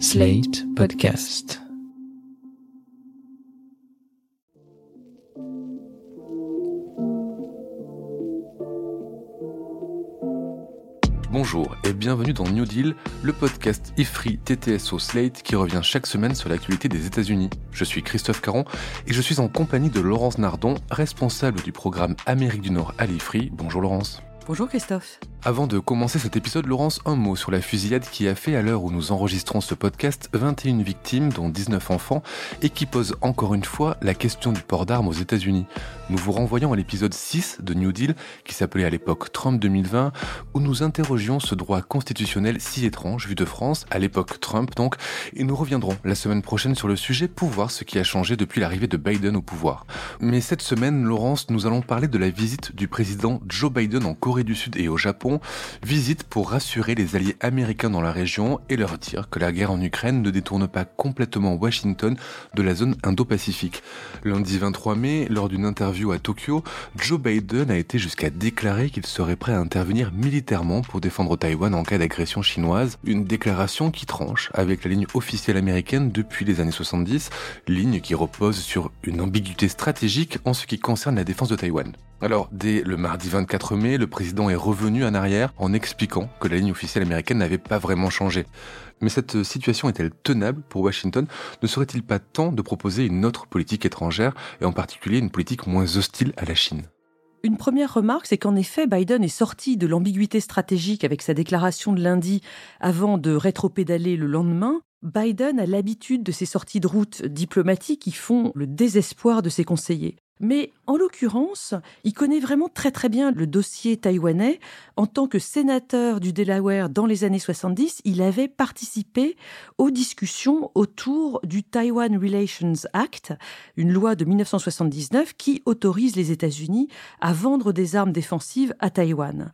Slate Podcast. Bonjour et bienvenue dans New Deal, le podcast IFRI TTSO Slate qui revient chaque semaine sur l'actualité des États-Unis. Je suis Christophe Caron et je suis en compagnie de Laurence Nardon, responsable du programme Amérique du Nord à l'IFRI. Bonjour Laurence. Bonjour Christophe. Avant de commencer cet épisode, Laurence, un mot sur la fusillade qui a fait, à l'heure où nous enregistrons ce podcast, 21 victimes, dont 19 enfants, et qui pose encore une fois la question du port d'armes aux États-Unis. Nous vous renvoyons à l'épisode 6 de New Deal, qui s'appelait à l'époque Trump 2020, où nous interrogions ce droit constitutionnel si étrange vu de France, à l'époque Trump donc, et nous reviendrons la semaine prochaine sur le sujet pour voir ce qui a changé depuis l'arrivée de Biden au pouvoir. Mais cette semaine, Laurence, nous allons parler de la visite du président Joe Biden en Corée du Sud et au Japon, visite pour rassurer les alliés américains dans la région et leur dire que la guerre en Ukraine ne détourne pas complètement Washington de la zone Indo-Pacifique. Lundi 23 mai, lors d'une interview à Tokyo, Joe Biden a été jusqu'à déclarer qu'il serait prêt à intervenir militairement pour défendre Taïwan en cas d'agression chinoise, une déclaration qui tranche avec la ligne officielle américaine depuis les années 70, ligne qui repose sur une ambiguïté stratégique en ce qui concerne la défense de Taïwan. Alors, dès le mardi 24 mai, le président est revenu en arrière en expliquant que la ligne officielle américaine n'avait pas vraiment changé. Mais cette situation est-elle tenable pour Washington? Ne serait-il pas temps de proposer une autre politique étrangère, et en particulier une politique moins hostile à la Chine? Une première remarque, c'est qu'en effet, Biden est sorti de l'ambiguïté stratégique avec sa déclaration de lundi avant de rétropédaler le lendemain. Biden a l'habitude de ces sorties de route diplomatiques qui font le désespoir de ses conseillers. Mais en l'occurrence, il connaît vraiment très très bien le dossier taïwanais. En tant que sénateur du Delaware dans les années 70, il avait participé aux discussions autour du Taiwan Relations Act, une loi de 1979 qui autorise les États-Unis à vendre des armes défensives à Taïwan.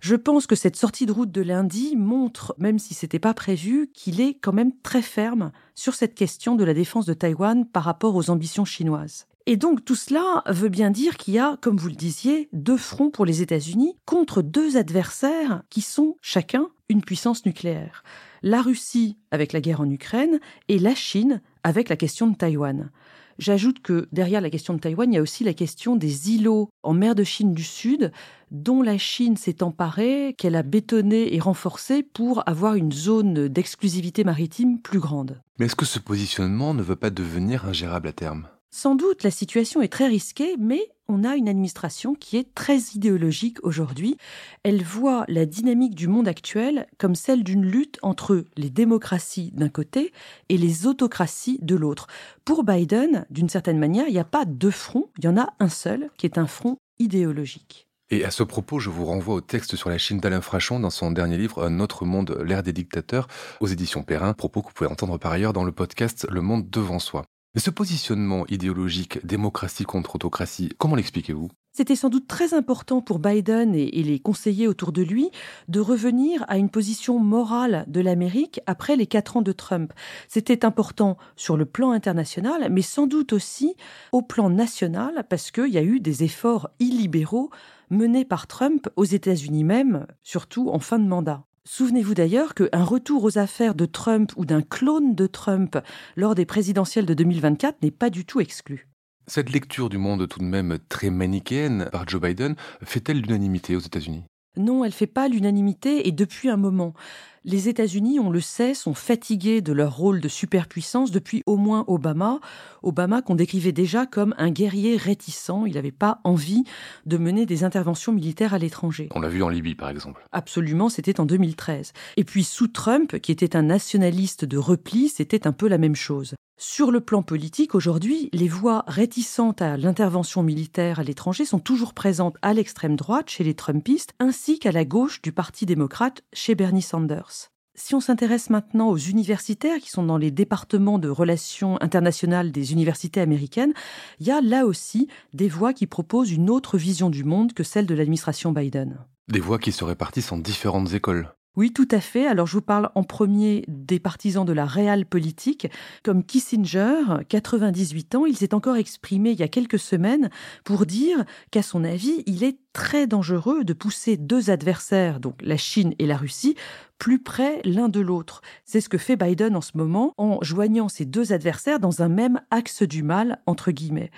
Je pense que cette sortie de route de lundi montre, même si c'était pas prévu, qu'il est quand même très ferme sur cette question de la défense de Taïwan par rapport aux ambitions chinoises. Et donc tout cela veut bien dire qu'il y a, comme vous le disiez, deux fronts pour les États-Unis contre deux adversaires qui sont chacun une puissance nucléaire. La Russie avec la guerre en Ukraine et la Chine avec la question de Taïwan. J'ajoute que derrière la question de Taïwan, il y a aussi la question des îlots en mer de Chine du Sud, dont la Chine s'est emparée, qu'elle a bétonné et renforcé pour avoir une zone d'exclusivité maritime plus grande. Mais est-ce que ce positionnement ne veut pas devenir ingérable à terme? Sans doute, la situation est très risquée, mais on a une administration qui est très idéologique aujourd'hui. Elle voit la dynamique du monde actuel comme celle d'une lutte entre les démocraties d'un côté et les autocraties de l'autre. Pour Biden, d'une certaine manière, il n'y a pas deux fronts, il y en a un seul, qui est un front idéologique. Et à ce propos, je vous renvoie au texte sur la Chine d'Alain Frachon dans son dernier livre Un autre monde, l'ère des dictateurs, aux éditions Perrin, propos que vous pouvez entendre par ailleurs dans le podcast Le monde devant soi. Mais ce positionnement idéologique, démocratie contre autocratie, comment l'expliquez-vous? C'était sans doute très important pour Biden et, les conseillers autour de lui de revenir à une position morale de l'Amérique après les quatre ans de Trump. C'était important sur le plan international, mais sans doute aussi au plan national, parce qu'il y a eu des efforts illibéraux menés par Trump aux États-Unis même, surtout en fin de mandat. Souvenez-vous d'ailleurs qu'un retour aux affaires de Trump ou d'un clone de Trump lors des présidentielles de 2024 n'est pas du tout exclu. Cette lecture du monde tout de même très manichéenne par Joe Biden fait-elle l'unanimité aux États-Unis? Non, elle fait pas l'unanimité et depuis un moment. Les États-Unis, on le sait, sont fatigués de leur rôle de superpuissance depuis au moins Obama. Obama qu'on décrivait déjà comme un guerrier réticent. Il n'avait pas envie de mener des interventions militaires à l'étranger. On l'a vu en Libye, par exemple. Absolument, c'était en 2013. Et puis sous Trump, qui était un nationaliste de repli, c'était un peu la même chose. Sur le plan politique, aujourd'hui, les voix réticentes à l'intervention militaire à l'étranger sont toujours présentes à l'extrême droite chez les Trumpistes, ainsi qu'à la gauche du Parti démocrate chez Bernie Sanders. Si on s'intéresse maintenant aux universitaires qui sont dans les départements de relations internationales des universités américaines, il y a là aussi des voix qui proposent une autre vision du monde que celle de l'administration Biden. Des voix qui se répartissent en différentes écoles. Oui, tout à fait. Alors je vous parle en premier des partisans de la réelle politique, comme Kissinger, 98 ans. Il s'est encore exprimé il y a quelques semaines pour dire qu'à son avis, il est très dangereux de pousser deux adversaires, donc la Chine et la Russie, plus près l'un de l'autre. C'est ce que fait Biden en ce moment en joignant ces deux adversaires dans un même axe du mal, entre guillemets.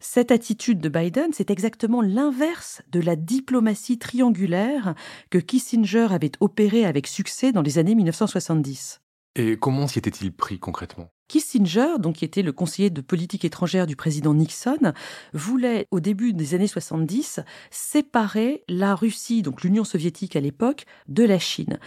Cette attitude de Biden, c'est exactement l'inverse de la diplomatie triangulaire que Kissinger avait opérée avec succès dans les années 1970. Et comment s'y était-il pris concrètement? Kissinger, donc qui était le conseiller de politique étrangère du président Nixon, voulait au début des années 70 séparer la Russie, donc l'Union soviétique à l'époque, de la Chine.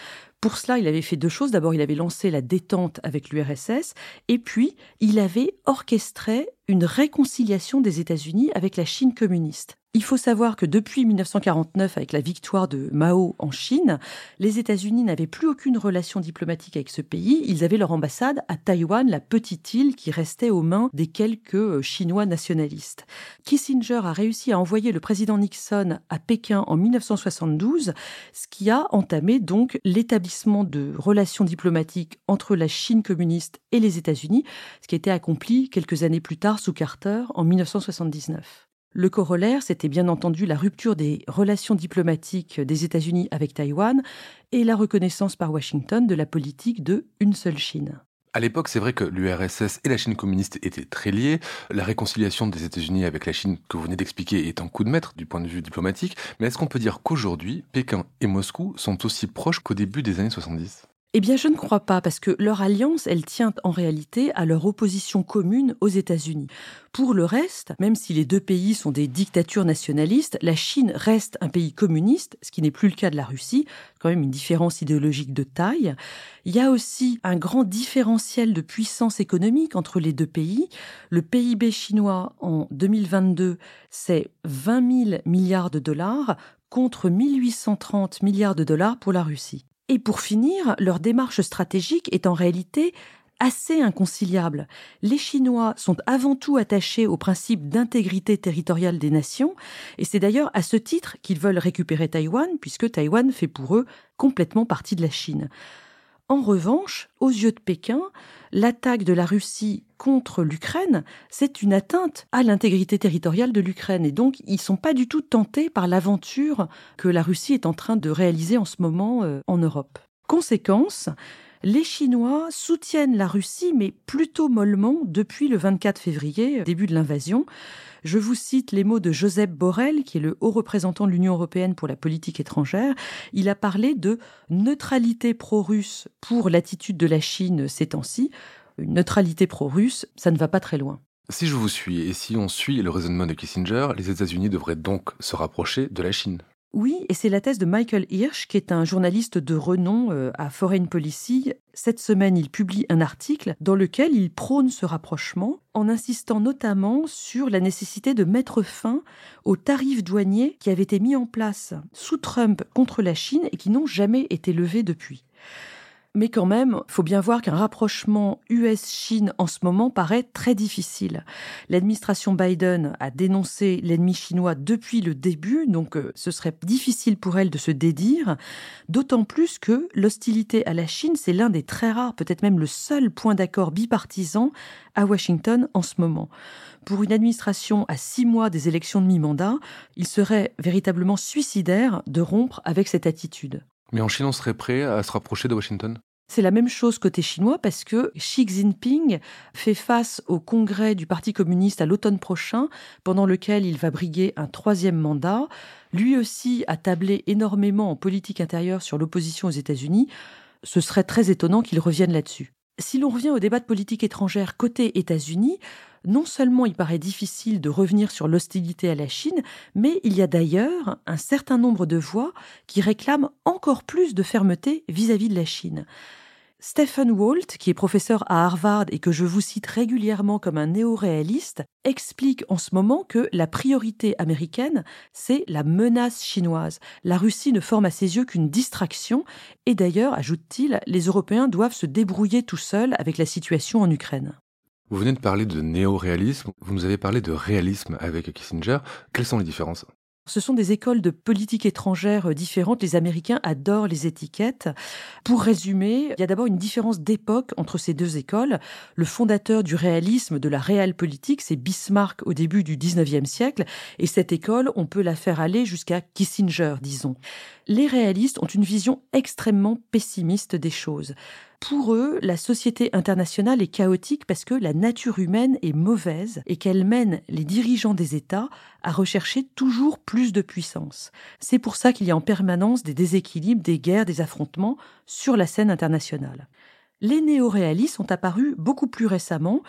Pour cela, il avait fait deux choses. D'abord, il avait lancé la détente avec l'URSS et puis il avait orchestré une réconciliation des États-Unis avec la Chine communiste. Il faut savoir que depuis 1949, avec la victoire de Mao en Chine, les États-Unis n'avaient plus aucune relation diplomatique avec ce pays. Ils avaient leur ambassade à Taïwan, la petite île qui restait aux mains des quelques euh, Chinois nationalistes. Kissinger a réussi à envoyer le président Nixon à Pékin en 1972, ce qui a entamé donc l'établissement de relations diplomatiques entre la Chine communiste et les États-Unis, ce qui été accompli quelques années plus tard sous Carter en 1979. Le corollaire, c'était bien entendu la rupture des relations diplomatiques des États-Unis avec Taïwan et la reconnaissance par Washington de la politique de une seule Chine. À l'époque, c'est vrai que l'URSS et la Chine communiste étaient très liés. La réconciliation des États-Unis avec la Chine que vous venez d'expliquer est un coup de maître du point de vue diplomatique. Mais est-ce qu'on peut dire qu'aujourd'hui, Pékin et Moscou sont aussi proches qu'au début des années 70 eh bien, je ne crois pas, parce que leur alliance, elle tient en réalité à leur opposition commune aux États-Unis. Pour le reste, même si les deux pays sont des dictatures nationalistes, la Chine reste un pays communiste, ce qui n'est plus le cas de la Russie, quand même une différence idéologique de taille. Il y a aussi un grand différentiel de puissance économique entre les deux pays. Le PIB chinois en 2022, c'est 20 000 milliards de dollars contre 1830 milliards de dollars pour la Russie. Et pour finir, leur démarche stratégique est en réalité assez inconciliable. Les Chinois sont avant tout attachés au principe d'intégrité territoriale des nations, et c'est d'ailleurs à ce titre qu'ils veulent récupérer Taïwan, puisque Taïwan fait pour eux complètement partie de la Chine. En revanche, aux yeux de Pékin, l'attaque de la Russie contre l'Ukraine, c'est une atteinte à l'intégrité territoriale de l'Ukraine. Et donc, ils ne sont pas du tout tentés par l'aventure que la Russie est en train de réaliser en ce moment euh, en Europe. Conséquence, les Chinois soutiennent la Russie, mais plutôt mollement depuis le 24 février, début de l'invasion. Je vous cite les mots de Joseph Borrell, qui est le haut représentant de l'Union européenne pour la politique étrangère. Il a parlé de neutralité pro-russe pour l'attitude de la Chine ces temps-ci. Une neutralité pro-russe, ça ne va pas très loin. Si je vous suis et si on suit le raisonnement de Kissinger, les États-Unis devraient donc se rapprocher de la Chine. Oui, et c'est la thèse de Michael Hirsch, qui est un journaliste de renom euh, à Foreign Policy. Cette semaine, il publie un article dans lequel il prône ce rapprochement en insistant notamment sur la nécessité de mettre fin aux tarifs douaniers qui avaient été mis en place sous Trump contre la Chine et qui n'ont jamais été levés depuis. Mais quand même, il faut bien voir qu'un rapprochement US-Chine en ce moment paraît très difficile. L'administration Biden a dénoncé l'ennemi chinois depuis le début, donc euh, ce serait difficile pour elle de se dédire, d'autant plus que l'hostilité à la Chine, c'est l'un des très rares, peut-être même le seul point d'accord bipartisan à Washington en ce moment. Pour une administration à six mois des élections de mi-mandat, il serait véritablement suicidaire de rompre avec cette attitude. Mais en Chine, on serait prêt à se rapprocher de Washington? C'est la même chose côté chinois parce que Xi Jinping fait face au congrès du Parti communiste à l'automne prochain, pendant lequel il va briguer un troisième mandat. Lui aussi a tablé énormément en politique intérieure sur l'opposition aux États-Unis. Ce serait très étonnant qu'il revienne là-dessus. Si l'on revient au débat de politique étrangère côté États-Unis, non seulement il paraît difficile de revenir sur l'hostilité à la Chine, mais il y a d'ailleurs un certain nombre de voix qui réclament encore plus de fermeté vis-à-vis de la Chine. Stephen Walt, qui est professeur à Harvard et que je vous cite régulièrement comme un néo-réaliste, explique en ce moment que la priorité américaine, c'est la menace chinoise. La Russie ne forme à ses yeux qu'une distraction et d'ailleurs, ajoute-t-il, les Européens doivent se débrouiller tout seuls avec la situation en Ukraine. Vous venez de parler de néo-réalisme, vous nous avez parlé de réalisme avec Kissinger. Quelles sont les différences? Ce sont des écoles de politique étrangère différentes. Les Américains adorent les étiquettes. Pour résumer, il y a d'abord une différence d'époque entre ces deux écoles. Le fondateur du réalisme, de la réelle politique, c'est Bismarck au début du 19e siècle. Et cette école, on peut la faire aller jusqu'à Kissinger, disons. Les réalistes ont une vision extrêmement pessimiste des choses. Pour eux, la société internationale est chaotique parce que la nature humaine est mauvaise et qu'elle mène les dirigeants des États à rechercher toujours plus de puissance. C'est pour ça qu'il y a en permanence des déséquilibres, des guerres, des affrontements sur la scène internationale. Les néoréalistes sont apparus beaucoup plus récemment.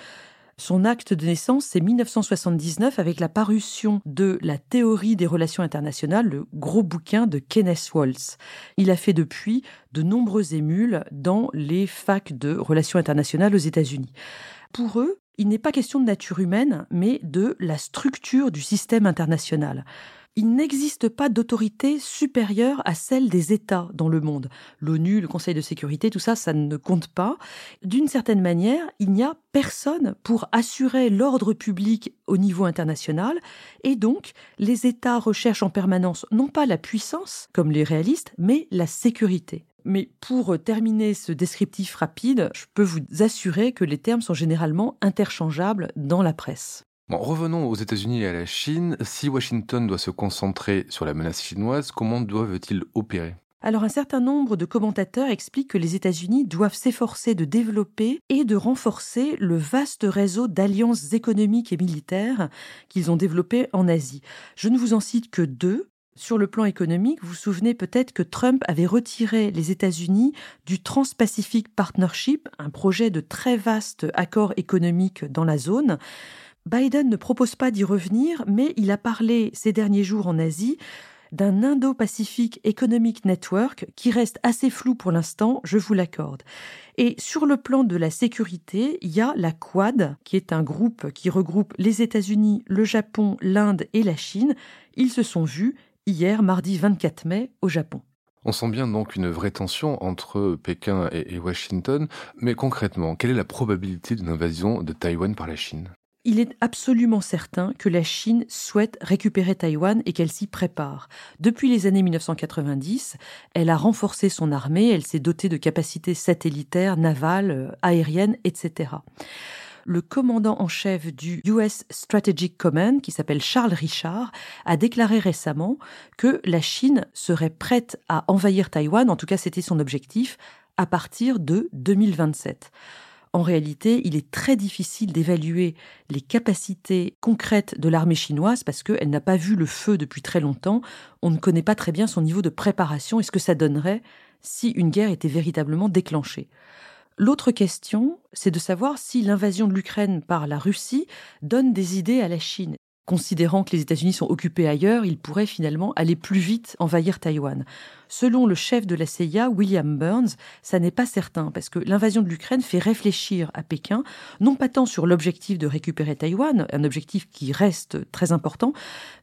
Son acte de naissance, c'est 1979 avec la parution de La théorie des relations internationales, le gros bouquin de Kenneth Waltz. Il a fait depuis de nombreux émules dans les facs de relations internationales aux États-Unis. Pour eux, il n'est pas question de nature humaine, mais de la structure du système international il n'existe pas d'autorité supérieure à celle des États dans le monde. L'ONU, le Conseil de sécurité, tout ça, ça ne compte pas. D'une certaine manière, il n'y a personne pour assurer l'ordre public au niveau international, et donc les États recherchent en permanence non pas la puissance, comme les réalistes, mais la sécurité. Mais pour terminer ce descriptif rapide, je peux vous assurer que les termes sont généralement interchangeables dans la presse revenons aux États-Unis et à la Chine. Si Washington doit se concentrer sur la menace chinoise, comment doivent-ils opérer? Alors un certain nombre de commentateurs expliquent que les États-Unis doivent s'efforcer de développer et de renforcer le vaste réseau d'alliances économiques et militaires qu'ils ont développé en Asie. Je ne vous en cite que deux. Sur le plan économique, vous vous souvenez peut-être que Trump avait retiré les États-Unis du Trans-Pacific Partnership, un projet de très vaste accord économique dans la zone. Biden ne propose pas d'y revenir, mais il a parlé ces derniers jours en Asie d'un Indo-Pacific Economic Network qui reste assez flou pour l'instant, je vous l'accorde. Et sur le plan de la sécurité, il y a la Quad, qui est un groupe qui regroupe les États-Unis, le Japon, l'Inde et la Chine. Ils se sont vus hier, mardi 24 mai, au Japon. On sent bien donc une vraie tension entre Pékin et Washington, mais concrètement, quelle est la probabilité d'une invasion de Taïwan par la Chine? Il est absolument certain que la Chine souhaite récupérer Taïwan et qu'elle s'y prépare. Depuis les années 1990, elle a renforcé son armée, elle s'est dotée de capacités satellitaires, navales, euh, aériennes, etc. Le commandant en chef du US Strategic Command, qui s'appelle Charles Richard, a déclaré récemment que la Chine serait prête à envahir Taïwan, en tout cas c'était son objectif, à partir de 2027 en réalité, il est très difficile d'évaluer les capacités concrètes de l'armée chinoise parce qu'elle n'a pas vu le feu depuis très longtemps. On ne connaît pas très bien son niveau de préparation et ce que ça donnerait si une guerre était véritablement déclenchée? L'autre question, c'est de savoir si l'invasion de l'Ukraine par la Russie donne des idées à la Chine considérant que les États-Unis sont occupés ailleurs, ils pourraient finalement aller plus vite envahir Taïwan. Selon le chef de la CIA, William Burns, ça n'est pas certain, parce que l'invasion de l'Ukraine fait réfléchir à Pékin, non pas tant sur l'objectif de récupérer Taïwan, un objectif qui reste très important,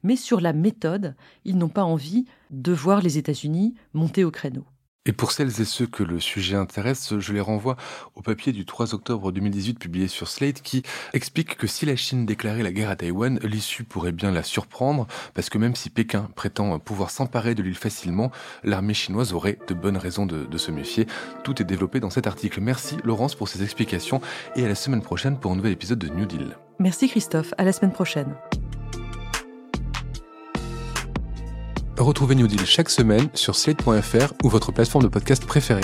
mais sur la méthode. Ils n'ont pas envie de voir les États-Unis monter au créneau. Et pour celles et ceux que le sujet intéresse, je les renvoie au papier du 3 octobre 2018 publié sur Slate qui explique que si la Chine déclarait la guerre à Taïwan, l'issue pourrait bien la surprendre parce que même si Pékin prétend pouvoir s'emparer de l'île facilement, l'armée chinoise aurait de bonnes raisons de, se méfier. Tout est développé dans cet article. Merci Laurence pour ces explications et à la semaine prochaine pour un nouvel épisode de New Deal. Merci Christophe, à la semaine prochaine. Retrouvez New Deal chaque semaine sur slate.fr ou votre plateforme de podcast préférée.